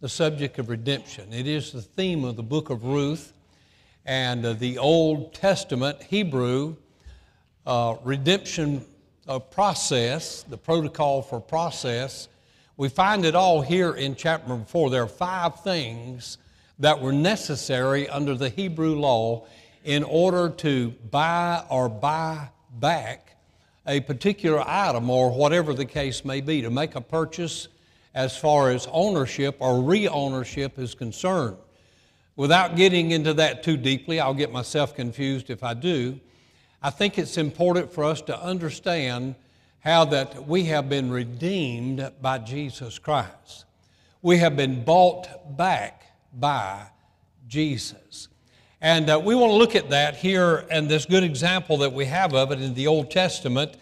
the subject of redemption. It is the theme of the book of Ruth and uh, the Old Testament Hebrew uh, redemption uh, process, the protocol for process. We find it all here in chapter number four. There are five things that were necessary under the Hebrew law in order to buy or buy back a particular item or whatever the case may be, to make a purchase as far as ownership or re ownership is concerned. Without getting into that too deeply, I'll get myself confused if I do. I think it's important for us to understand how that we have been redeemed by Jesus Christ. We have been bought back by Jesus. And uh, we want to look at that here and this good example that we have of it in the Old Testament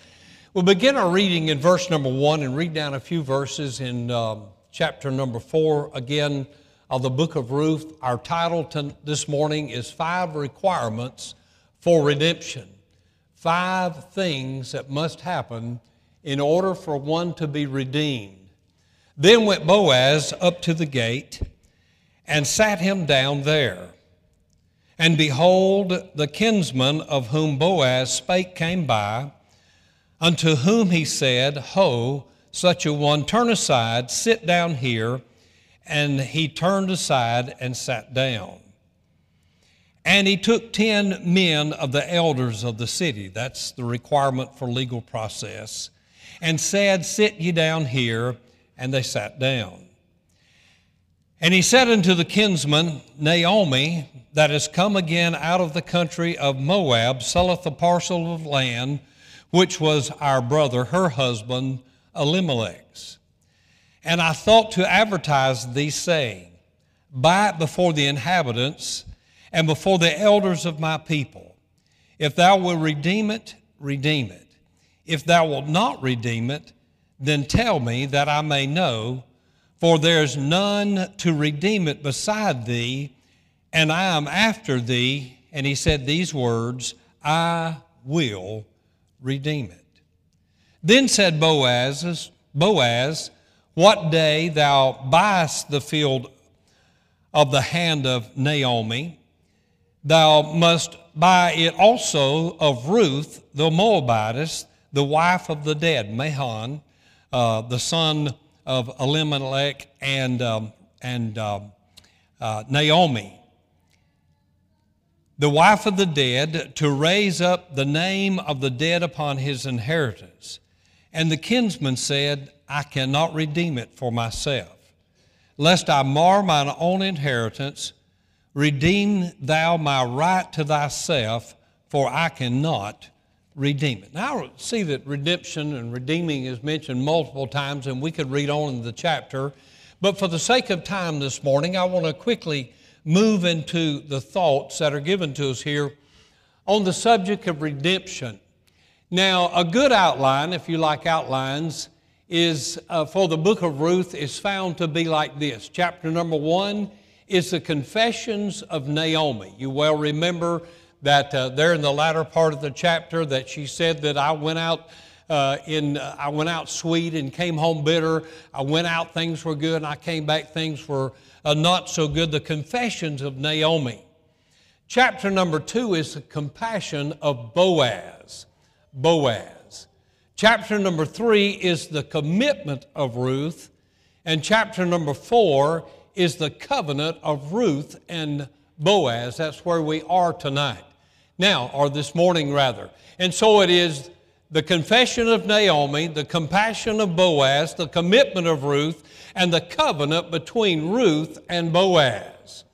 We'll begin our reading in verse number one and read down a few verses in um, chapter number four again of the book of Ruth. Our title to this morning is Five Requirements for Redemption. Five things that must happen in order for one to be redeemed. Then went Boaz up to the gate and sat him down there. And behold, the kinsman of whom Boaz spake came by unto whom he said, Ho, such a one, turn aside, sit down here. And he turned aside and sat down. And he took ten men of the elders of the city, that's the requirement for legal process, and said, Sit ye down here. And they sat down. And he said unto the kinsman, Naomi, that is come again out of the country of Moab, selleth a parcel of land which was our brother, her husband, Elimelech's. And I thought to advertise thee, saying, Buy it before the inhabitants and before the elders of my people. If thou wilt redeem it, redeem it. If thou wilt not redeem it, then tell me that I may know, for there is none to redeem it beside thee, and I am after thee. And he said these words I will redeem it. Then said Boaz, Boaz, what day thou buyest the field of the hand of Naomi, thou must buy it also of Ruth the Moabitess, the wife of the dead, Mahlon, uh, the son of Elimelech and, um, and um, uh, Naomi the wife of the dead, to raise up the name of the dead upon his inheritance. And the kinsman said, I cannot redeem it for myself, lest I mar mine own inheritance. Redeem thou my right to thyself, for I cannot redeem it. Now, I see that redemption and redeeming is mentioned multiple times, and we could read on in the chapter. But for the sake of time this morning, I want to quickly move into the thoughts that are given to us here on the subject of redemption. Now, a good outline, if you like outlines, is uh, for the book of Ruth is found to be like this. Chapter number one is the confessions of Naomi. You well remember that uh, there in the latter part of the chapter that she said that I went out uh, in uh, I went out sweet and came home bitter. I went out things were good and I came back things were uh, not so good. The confessions of Naomi. Chapter number two is the compassion of Boaz. Boaz. Chapter number three is the commitment of Ruth. And chapter number four is the covenant of Ruth and Boaz. That's where we are tonight. Now, or this morning rather. And so it is the confession of Naomi, the compassion of Boaz, the commitment of Ruth, and the covenant between Ruth and Boaz.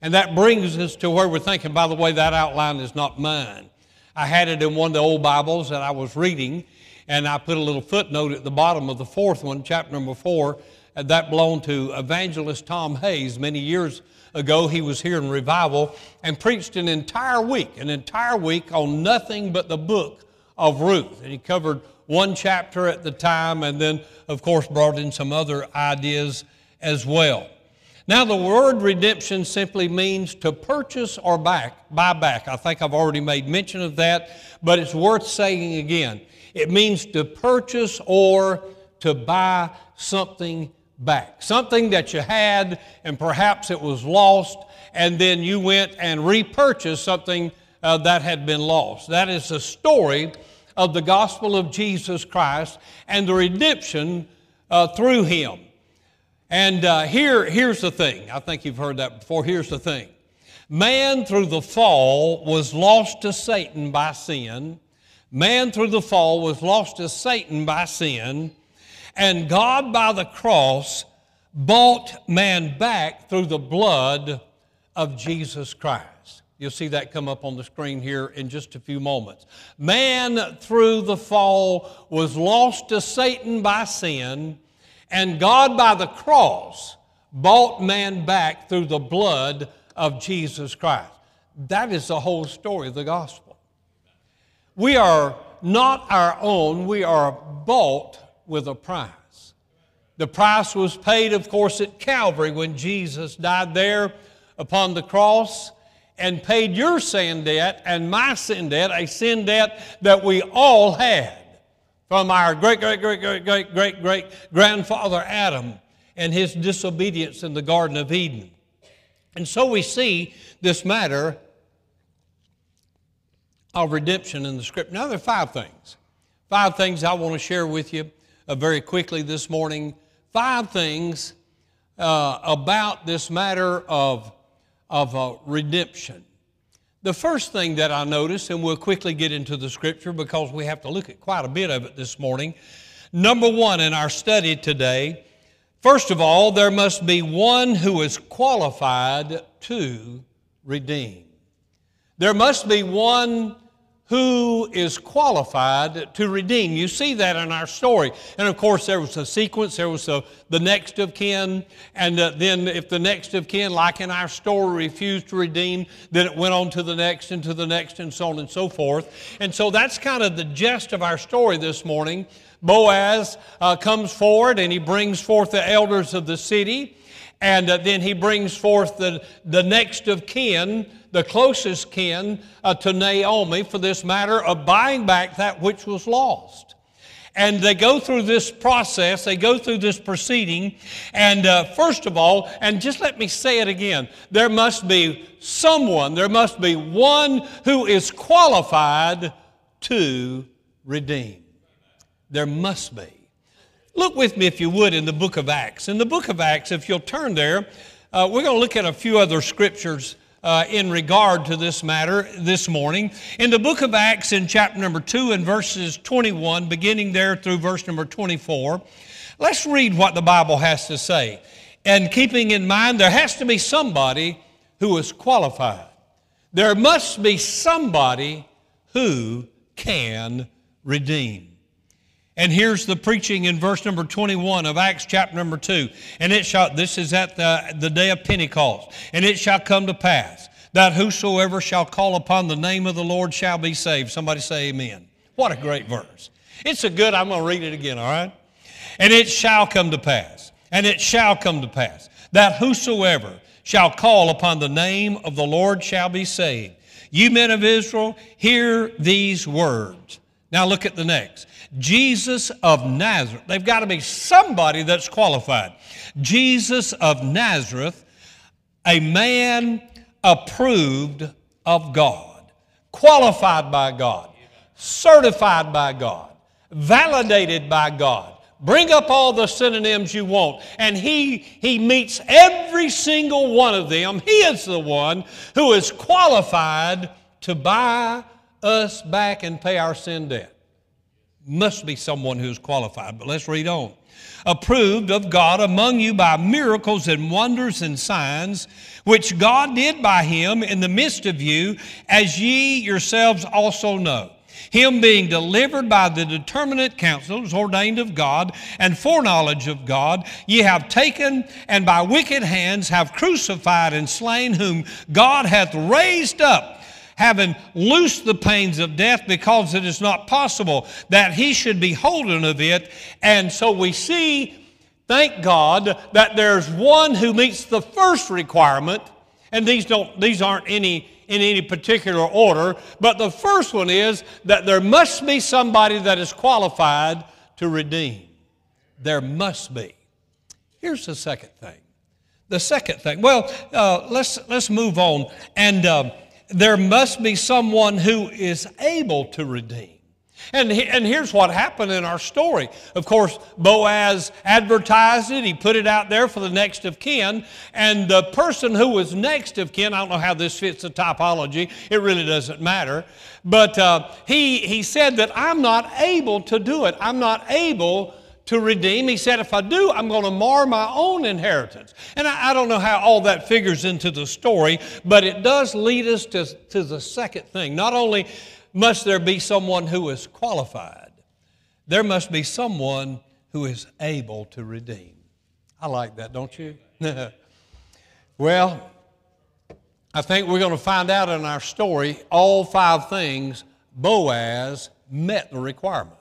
And that brings us to where we're thinking, by the way, that outline is not mine. I had it in one of the old Bibles that I was reading, and I put a little footnote at the bottom of the fourth one, chapter number four, and that belonged to evangelist Tom Hayes many years ago. He was here in revival and preached an entire week, an entire week on nothing but the book of Ruth. And he covered one chapter at the time and then, of course, brought in some other ideas as well. Now, the word redemption simply means to purchase or back, buy back. I think I've already made mention of that, but it's worth saying again. It means to purchase or to buy something back. Something that you had and perhaps it was lost, and then you went and repurchased something uh, that had been lost. That is the story of the gospel of Jesus Christ and the redemption uh, through him. And uh, here, here's the thing. I think you've heard that before. Here's the thing. Man through the fall was lost to Satan by sin. Man through the fall was lost to Satan by sin. And God by the cross bought man back through the blood of Jesus Christ. You'll see that come up on the screen here in just a few moments. Man through the fall was lost to Satan by sin and God, by the cross, bought man back through the blood of Jesus Christ. That is the whole story of the gospel. We are not our own, we are bought with a price. The price was paid, of course, at Calvary when Jesus died there upon the cross and paid your sin debt and my sin debt, a sin debt that we all had from our great, great, great, great, great, great, great grandfather Adam and his disobedience in the Garden of Eden. And so we see this matter of redemption in the script. Now, there are five things. Five things I want to share with you uh, very quickly this morning. Five things uh, about this matter of, of uh, redemption. The first thing that I notice, and we'll quickly get into the scripture because we have to look at quite a bit of it this morning. Number one in our study today, first of all, there must be one who is qualified to redeem. There must be one who is qualified to redeem. You see that in our story. And of course, there was a sequence. There was a, the next of kin. And uh, then, if the next of kin, like in our story, refused to redeem, then it went on to the next and to the next and so on and so forth. And so that's kind of the gist of our story this morning. Boaz uh, comes forward and he brings forth the elders of the city. And uh, then he brings forth the, the next of kin the closest kin uh, to Naomi for this matter of buying back that which was lost. And they go through this process, they go through this proceeding. And uh, first of all, and just let me say it again there must be someone, there must be one who is qualified to redeem. There must be. Look with me, if you would, in the book of Acts. In the book of Acts, if you'll turn there, uh, we're going to look at a few other scriptures uh, in regard to this matter this morning. In the book of Acts, in chapter number 2 and verses 21, beginning there through verse number 24, let's read what the Bible has to say. And keeping in mind, there has to be somebody who is qualified. There must be somebody who can redeem. And here's the preaching in verse number 21 of Acts chapter number 2. And it shall, this is at the, the day of Pentecost. And it shall come to pass that whosoever shall call upon the name of the Lord shall be saved. Somebody say amen. What a great verse. It's a good, I'm going to read it again, all right? And it shall come to pass, and it shall come to pass, that whosoever shall call upon the name of the Lord shall be saved. You men of Israel, hear these words. Now look at the next. Jesus of Nazareth. They've got to be somebody that's qualified. Jesus of Nazareth, a man approved of God, qualified by God, certified by God, validated by God. Bring up all the synonyms you want. And he, he meets every single one of them. He is the one who is qualified to buy us back and pay our sin debt must be someone who's qualified. But let's read on. Approved of God among you by miracles and wonders and signs, which God did by him in the midst of you, as ye yourselves also know. him being delivered by the determinate counsels ordained of God and foreknowledge of God, ye have taken and by wicked hands have crucified and slain whom God hath raised up having loosed the pains of death because it is not possible that he should be holden of it. And so we see, thank God, that there's one who meets the first requirement, and these don't these aren't any in any particular order, but the first one is that there must be somebody that is qualified to redeem. There must be. Here's the second thing. The second thing. Well, uh, let's let's move on. And uh, there must be someone who is able to redeem. And, he, and here's what happened in our story. Of course, Boaz advertised it, he put it out there for the next of kin, and the person who was next of kin, I don't know how this fits the typology, it really doesn't matter, but uh, he, he said that I'm not able to do it. I'm not able to redeem. He said, if I do, I'm going to mar my own inheritance. And I, I, don't know how all that figures into the story, but it does lead us to, to the second thing. Not only must there be someone who is qualified, there must be someone who is able to redeem. I like that, don't you? well, I think we're going to find out in our story all five things Boaz met the requirement.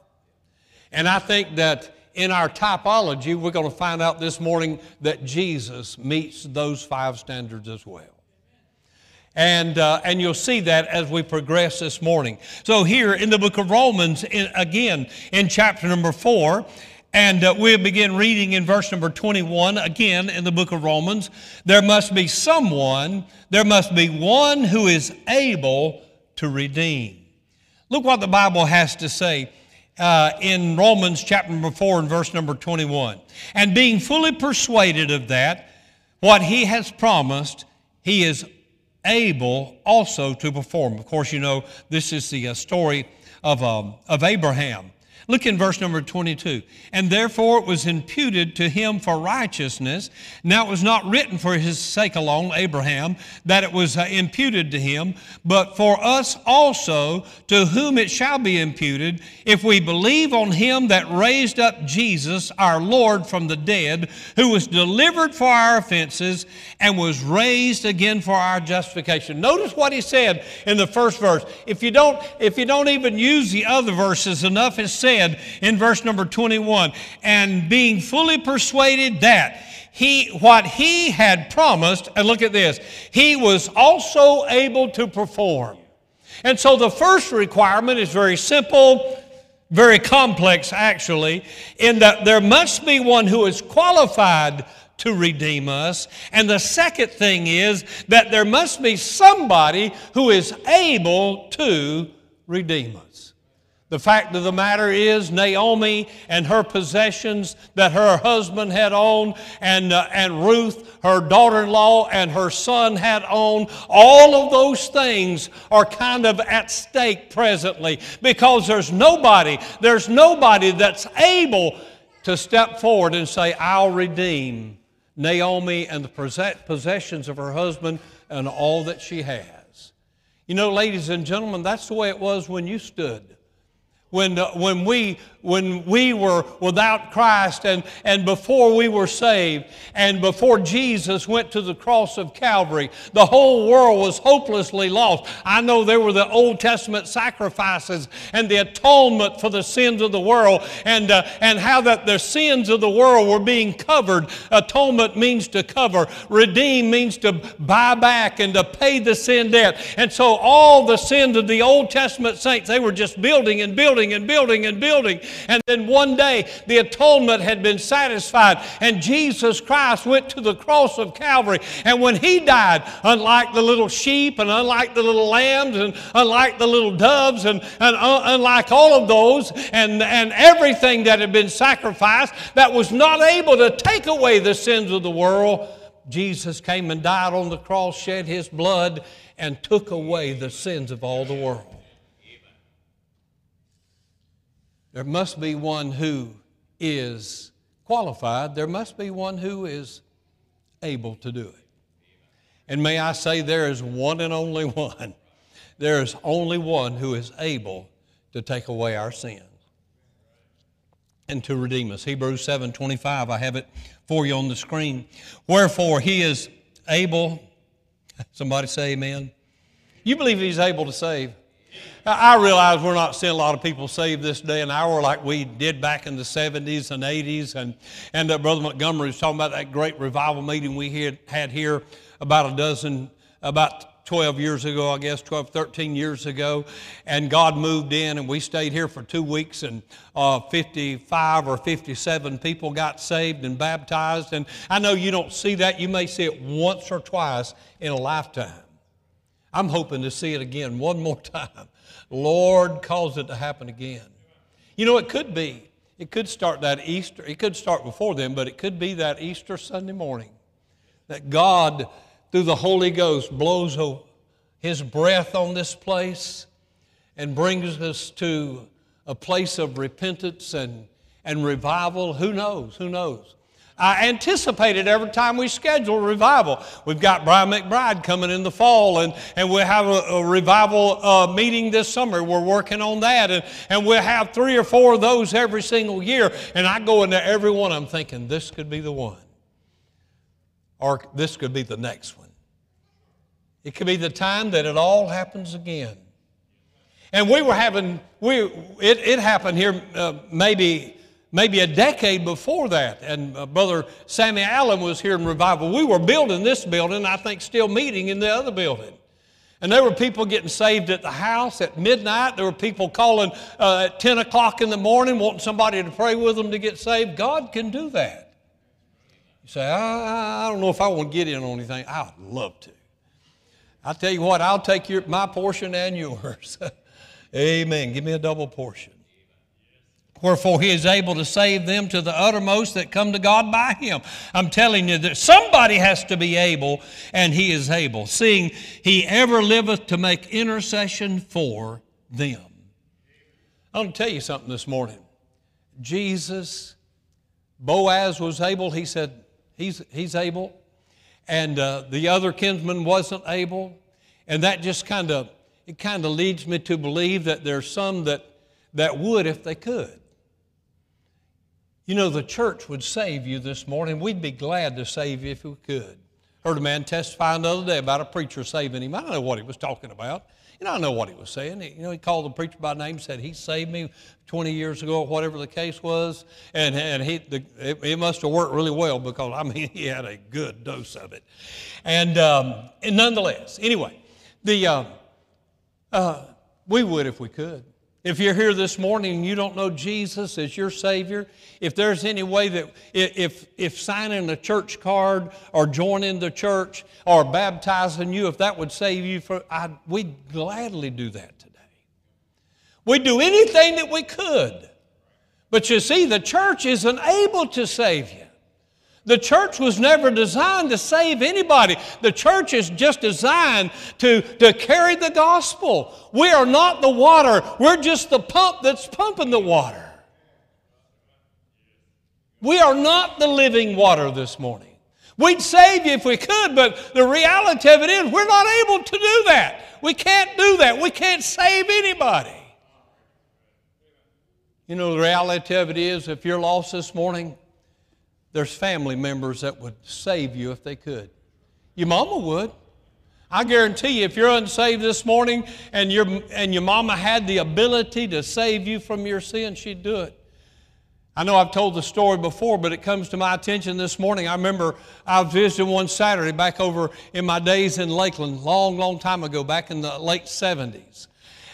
And I think that in our typology, we're going to find out this morning that Jesus meets those five standards as well. And, uh, and you'll see that as we progress this morning. So, here in the book of Romans, in, again, in chapter number four, and uh, we'll begin reading in verse number 21, again in the book of Romans. There must be someone, there must be one who is able to redeem. Look what the Bible has to say uh, in Romans chapter number 4 and verse number 21. And being fully persuaded of that, what he has promised, he is able also to perform. Of course, you know, this is the uh, story of, um, of Abraham. Look in verse number 22. And therefore it was imputed to him for righteousness. Now it was not written for his sake alone, Abraham, that it was uh, imputed to him, but for us also, to whom it shall be imputed, if we believe on him that raised up Jesus, our Lord, from the dead, who was delivered for our offenses and was raised again for our justification. Notice what he said in the first verse. If you don't, if you don't even use the other verses enough, it says, said in verse number 21 and being fully persuaded that he what he had promised and look at this he was also able to perform and so the first requirement is very simple very complex actually in that there must be one who is qualified to redeem us. And the second thing is that there must be somebody who is able to redeem us. The fact of the matter is, Naomi and her possessions that her husband had owned, and, uh, and Ruth, her daughter in law, and her son had owned, all of those things are kind of at stake presently because there's nobody, there's nobody that's able to step forward and say, I'll redeem Naomi and the possessions of her husband and all that she has. You know, ladies and gentlemen, that's the way it was when you stood when, uh, when, we, when we were without Christ and, and before we were saved and before Jesus went to the cross of Calvary, the whole world was hopelessly lost. I know there were the Old Testament sacrifices and the atonement for the sins of the world and, uh, and how that the sins of the world were being covered. Atonement means to cover, redeem means to buy back and to pay the sin debt. And so all the sins of the Old Testament saints, they were just building and building building and building and building. And then one day the atonement had been satisfied, and Jesus Christ went to the cross of Calvary. And when he died, unlike the little sheep and unlike the little lambs and unlike the little doves and, and uh, unlike all of those and, and everything that had been sacrificed that was not able to take away the sins of the world, Jesus came and died on the cross, shed his blood, and took away the sins of all the world. There must be one who is qualified. There must be one who is able to do it. And may I say, there is one and only one. There is only one who is able to take away our sins and to redeem us. Hebrews 7:25, I have it for you on the screen. Wherefore he is able Somebody say amen. You believe he's able to save? I realize we're not seeing a lot of people saved this day and hour like we did back in the 70s and 80s. And, and uh, Brother Montgomery was talking about that great revival meeting we had, had here about a dozen, about 12 years ago, I guess, 12, 13 years ago. And God moved in, and we stayed here for two weeks, and uh, 55 or 57 people got saved and baptized. And I know you don't see that. You may see it once or twice in a lifetime. I'm hoping to see it again one more time. Lord, cause it to happen again. You know, it could be. It could start that Easter. It could start before then, but it could be that Easter Sunday morning that God, through the Holy Ghost, blows His breath on this place and brings us to a place of repentance and, and revival. Who knows? Who knows? I anticipate it every time we schedule a revival. We've got Brian McBride coming in the fall, and, and we'll have a, a revival uh, meeting this summer. We're working on that, and, and we'll have three or four of those every single year. And I go into every one, I'm thinking, this could be the one, or this could be the next one. It could be the time that it all happens again. And we were having, we, it, it happened here uh, maybe maybe a decade before that. And uh, Brother Sammy Allen was here in revival. We were building this building, I think still meeting in the other building. And there were people getting saved at the house at midnight. There were people calling uh, at 10 o'clock in the morning wanting somebody to pray with them to get saved. God can do that. You say, I, I don't know if I want to get in on anything. I'd love to. I'll tell you what, I'll take your, my portion and yours. Amen. Give me a double portion. Wherefore he is able to save them to the uttermost that come to God by him. I'm telling you that somebody has to be able, and he is able, seeing he ever liveth to make intercession for them. I want to tell you something this morning. Jesus, Boaz was able, he said, he's, he's able. And uh, the other kinsman wasn't able. And that just kind of, it kind of leads me to believe that there's some that, that would if they could. You know, the church would save you this morning. We'd be glad to save you if we could. Heard a man testify another day about a preacher saving him. I don't know what he was talking about. You know, I know what he was saying. You know, he called the preacher by name, said he saved me 20 years ago, whatever the case was, and and he the, it, it, must have worked really well because I mean he had a good dose of it, and, um, and nonetheless, anyway, the uh, uh, we would if we could. If you're here this morning and you don't know Jesus as your Savior, if there's any way that, if, if signing a church card or joining the church or baptizing you, if that would save you, for, I'd, we'd gladly do that today. We'd do anything that we could. But you see, the church isn't able to save you. The church was never designed to save anybody. The church is just designed to, to carry the gospel. We are not the water, we're just the pump that's pumping the water. We are not the living water this morning. We'd save you if we could, but the reality of it is we're not able to do that. We can't do that. We can't save anybody. You know, the reality of it is if you're lost this morning, there's family members that would save you if they could. Your mama would. I guarantee you, if you're unsaved this morning and, your and your mama had the ability to save you from your sin, she'd do it. I know I've told the story before, but it comes to my attention this morning. I remember I was visiting one Saturday back over in my days in Lakeland, long, long time ago, back in the late 70s.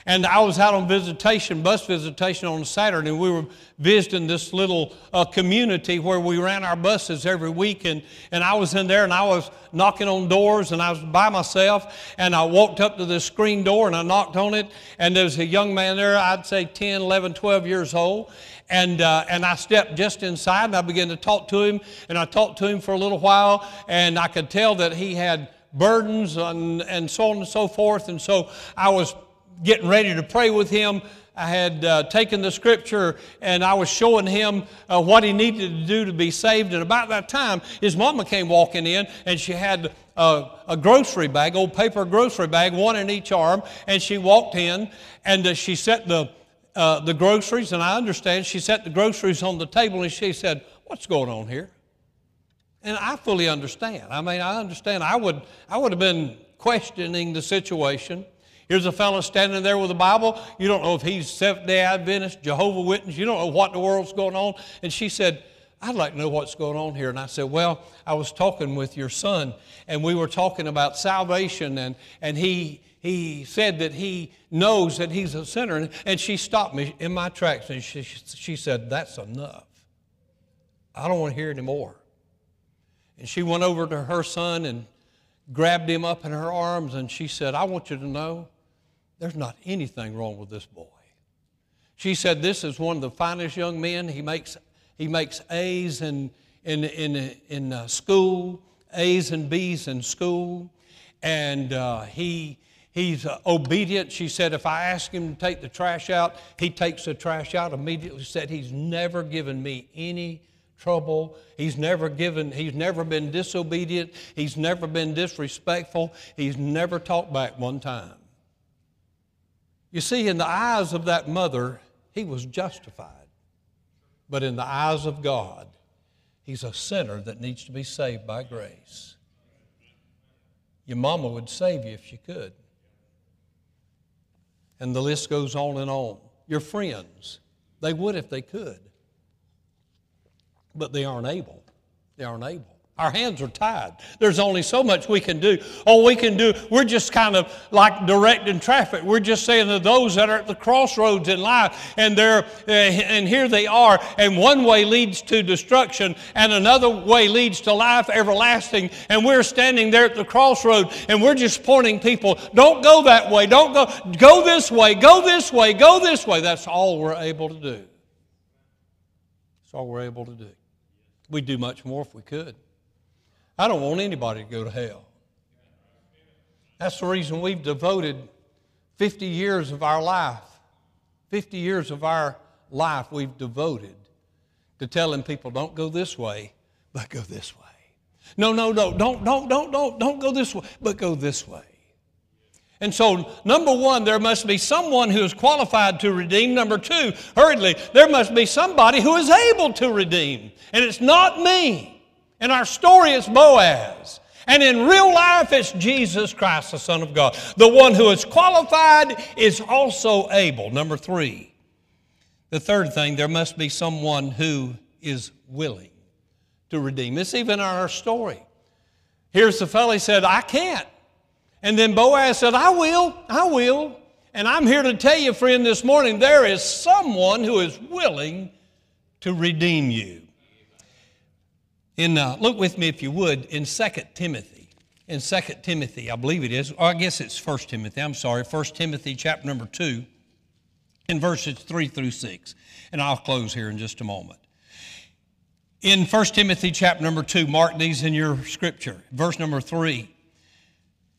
And I was out on visitation, bus visitation on Saturday, and we were visiting this little uh, community where we ran our buses every week. And, and I was in there and I was knocking on doors and I was by myself. And I walked up to this screen door and I knocked on it. And there was a young man there, I'd say 10, 11, 12 years old. And, uh, and I stepped just inside and I began to talk to him. And I talked to him for a little while. And I could tell that he had burdens and, and so on and so forth. And so I was getting ready to pray with him, I had uh, taken the scripture and I was showing him uh, what he needed to do to be saved. And about that time, his mama came walking in and she had a, a grocery bag, old paper grocery bag, one in each arm. And she walked in and uh, she set the uh, the groceries, and I understand she set the groceries on the table and she said, What's going on here? And I fully understand. I mean, I understand. I would, I would have been questioning the situation. Here's a fellow standing there with a Bible. You don't know if he's Seventh day Adventist, Jehovah Witness. You don't know what the world's going on. And she said, I'd like to know what's going on here. And I said, Well, I was talking with your son, and we were talking about salvation, and, and he, he said that he knows that he's a sinner. And she stopped me in my tracks and she, she said, That's enough. I don't want to hear anymore. And she went over to her son and grabbed him up in her arms and she said, I want you to know there's not anything wrong with this boy. She said, This is one of the finest young men. He makes, he makes A's in, in, in, in uh, school, A's and B's in school. And uh, he, He's uh, obedient. She said, if I ask him to take the trash out, he takes the trash out immediately. Said, he's never given me any trouble. He's never given, he's never been disobedient. He's never been disrespectful. He's never talked back one time. You see, in the eyes of that mother, he was justified. But in the eyes of God, he's a sinner that needs to be saved by grace. Your mama would save you if she could. And the list goes on and on. Your friends, they would if they could, but they aren't able. They aren't able. Our hands are tied. There's only so much we can do. All we can do, we're just kind of like directing traffic. We're just saying to those that are at the crossroads in life, and they're uh, and here they are, and one way leads to destruction, and another way leads to life everlasting. And we're standing there at the crossroad, and we're just pointing people, don't go that way, don't go, go this way, go this way, go this way. That's all we're able to do. That's all we're able to do. We'd do much more if we could. I don't want anybody to go to hell. That's the reason we've devoted 50 years of our life, 50 years of our life we've devoted to telling people don't go this way, but go this way. No, no, no, don't, don't, don't, don't, don't go this way, but go this way. And so, number one, there must be someone who is qualified to redeem. Number two, hurriedly, there must be somebody who is able to redeem. And it's not me. In our story, it's Boaz. And in real life, it's Jesus Christ, the Son of God. The one who is qualified is also able. Number three, the third thing, there must be someone who is willing to redeem. It's even our story. Here's the fellow, he said, I can't. And then Boaz said, I will, I will. And I'm here to tell you, friend, this morning, there is someone who is willing to redeem you. In, uh, look with me, if you would, in 2 Timothy. In 2 Timothy, I believe it is, or I guess it's 1 Timothy, I'm sorry, 1 Timothy chapter number 2, in verses 3 through 6. And I'll close here in just a moment. In 1 Timothy chapter number 2, mark these in your scripture, verse number 3.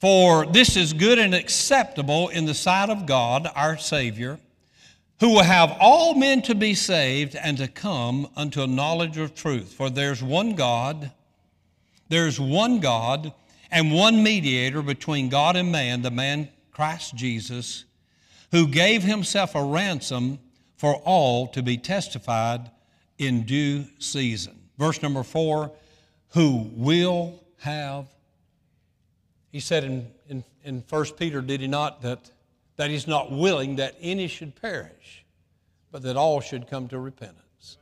For this is good and acceptable in the sight of God, our Savior who will have all men to be saved and to come unto a knowledge of truth. For there's one God, there's one God, and one mediator between God and man, the man Christ Jesus, who gave himself a ransom for all to be testified in due season. Verse number four, who will have, he said in, in, in 1 Peter, did he not, that that he's not willing that any should perish, but that all should come to repentance.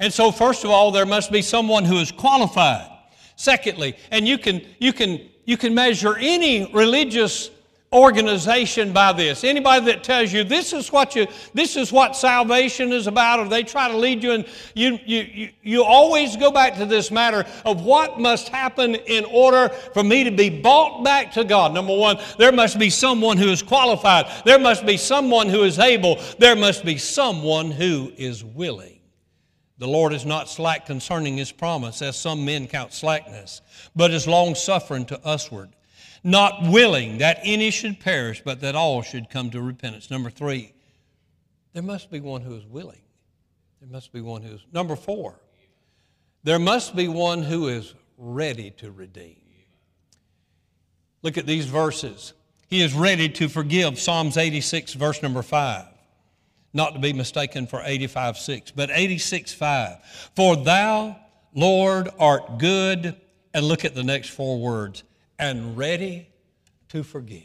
And so, first of all, there must be someone who is qualified. Secondly, and you can, you can, you can measure any religious organization by this. Anybody that tells you this is what you this is what salvation is about, or they try to lead you and you you you, always go back to this matter of what must happen in order for me to be bought back to God. Number one, there must be someone who is qualified, there must be someone who is able, there must be someone who is willing. The Lord is not slack concerning his promise, as some men count slackness, but is long suffering to usward not willing that any should perish, but that all should come to repentance. Number three, there must be one who is willing. There must be one who is. Number four, there must be one who is ready to redeem. Look at these verses. He is ready to forgive. Psalms 86, verse number 5. not to be mistaken for 85 6, but 86 5. For thou, Lord, art good, and look at the next four words, and ready to forgive.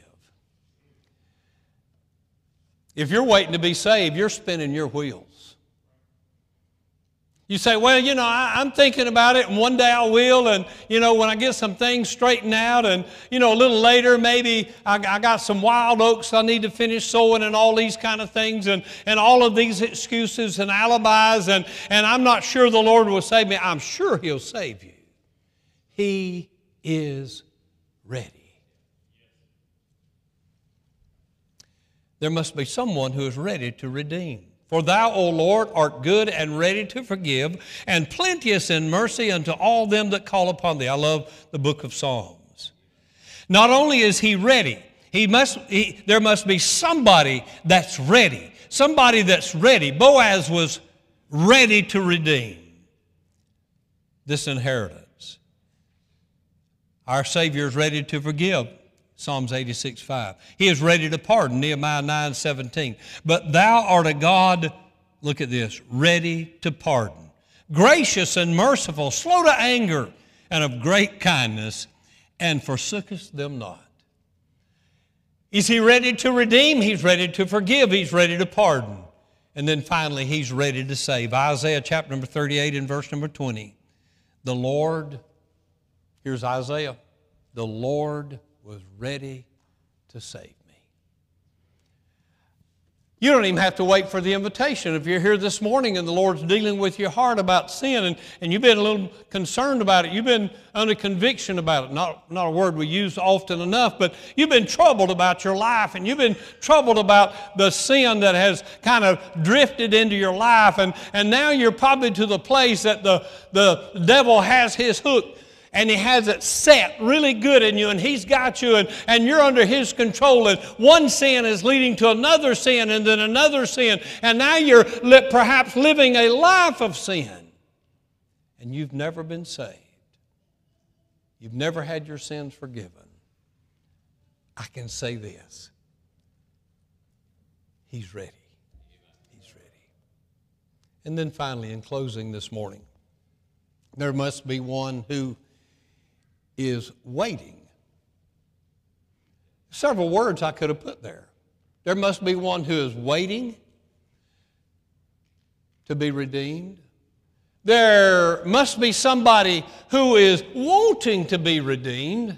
If you're waiting to be saved, you're spinning your wheels. You say, well, you know, I, am thinking about it, and one day I will, and, you know, when I get some things straightened out, and, you know, a little later, maybe I, I got some wild oats I need to finish sowing, and all these kind of things, and, and all of these excuses and alibis, and, and I'm not sure the Lord will save me. I'm sure He'll save you. He is ready. There must be someone who is ready to redeem. For thou, O Lord, art good and ready to forgive, and plenteous in mercy unto all them that call upon thee. I love the book of Psalms. Not only is he ready, he must, he, there must be somebody that's ready. Somebody that's ready. Boaz was ready to redeem this inheritance. Our Savior is ready to forgive. Psalms 86, 5. He is ready to pardon, Nehemiah 9, 17. But thou art a God, look at this, ready to pardon, gracious and merciful, slow to anger, and of great kindness, and forsookest them not. Is he ready to redeem? He's ready to forgive. He's ready to pardon. And then finally, he's ready to save. Isaiah chapter number 38 and verse number 20. The Lord, here's Isaiah, the Lord was ready to save me. You don't even have to wait for the invitation. If you're here this morning and the Lord's dealing with your heart about sin and, and you've been a little concerned about it, you've been under conviction about it, not, not a word we use often enough, but you've been troubled about your life and you've been troubled about the sin that has kind of drifted into your life. And, and now you're probably to the place that the, the devil has his hook and he has it set really good in you and he's got you and, and you're under his control and one sin is leading to another sin and then another sin and now you're li- perhaps living a life of sin and you've never been saved. You've never had your sins forgiven. I can say this. He's ready. He's ready. And then finally in closing this morning there must be one who is waiting. Several words I could have put there. There must be one who is waiting to be redeemed. There must be somebody who is wanting to be redeemed.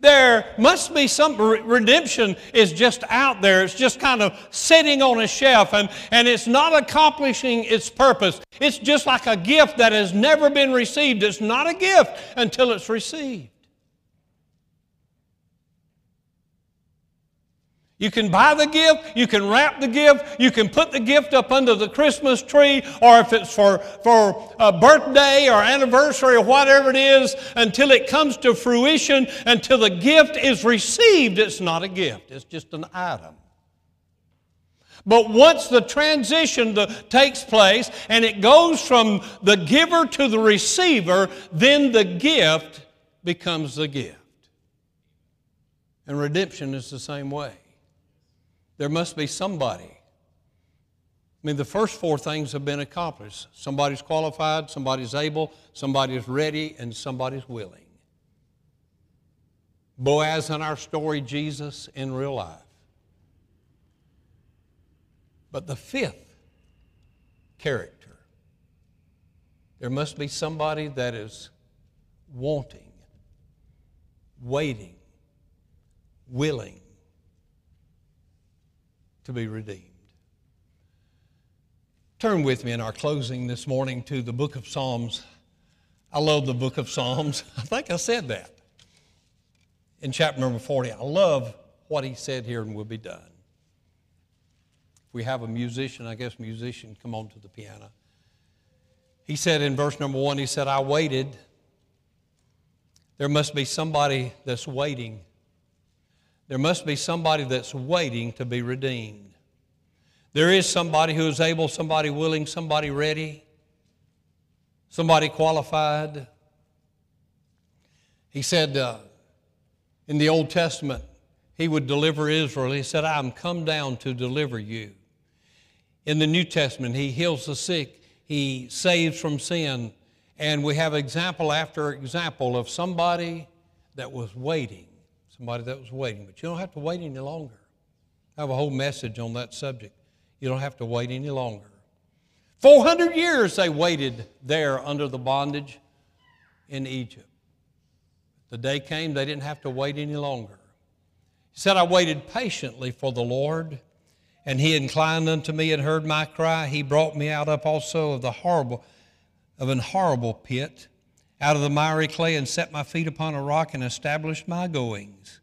There must be some redemption is just out there. It's just kind of sitting on a shelf and, and it's not accomplishing its purpose. It's just like a gift that has never been received. It's not a gift until it's received. You can buy the gift, you can wrap the gift, you can put the gift up under the Christmas tree, or if it's for, for a birthday or anniversary or whatever it is, until it comes to fruition, until the gift is received, it's not a gift, it's just an item. But once the transition takes place and it goes from the giver to the receiver, then the gift becomes the gift. And redemption is the same way there must be somebody. I mean, the first four things have been accomplished. Somebody's qualified, somebody's able, somebody's ready, and somebody's willing. Boaz in our story, Jesus in real life. But the fifth character, there must be somebody that is wanting, waiting, willing, to be redeemed. Turn with me in our closing this morning to the book of Psalms. I love the book of Psalms. I think I said that in chapter number 40. I love what he said here and will be done. If we have a musician, I guess musician, come on to the piano. He said in verse number one, he said, I waited. There must be somebody that's waiting there must be somebody that's waiting to be redeemed. There is somebody who is able, somebody willing, somebody ready, somebody qualified. He said uh, in the Old Testament, he would deliver Israel. He said, I'm come down to deliver you. In the New Testament, he heals the sick, he saves from sin, and we have example after example of somebody that was waiting, somebody that was waiting. But you don't have to wait any longer. I have a whole message on that subject. You don't have to wait any longer. 400 years they waited there under the bondage in Egypt. The day came, they didn't have to wait any longer. He said, I waited patiently for the Lord, and he inclined unto me and heard my cry. He brought me out up also of the horrible, of an horrible pit, out of the miry clay, and set my feet upon a rock and established my goings.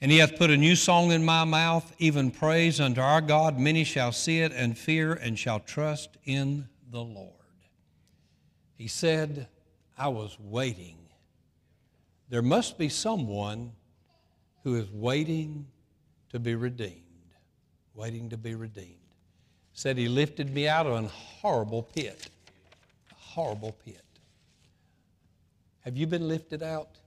And he hath put a new song in my mouth, even praise unto our God. Many shall see it and fear and shall trust in the Lord. He said, I was waiting. There must be someone who is waiting to be redeemed. Waiting to be redeemed. Said he lifted me out of a horrible pit. A horrible pit. Have you been lifted out?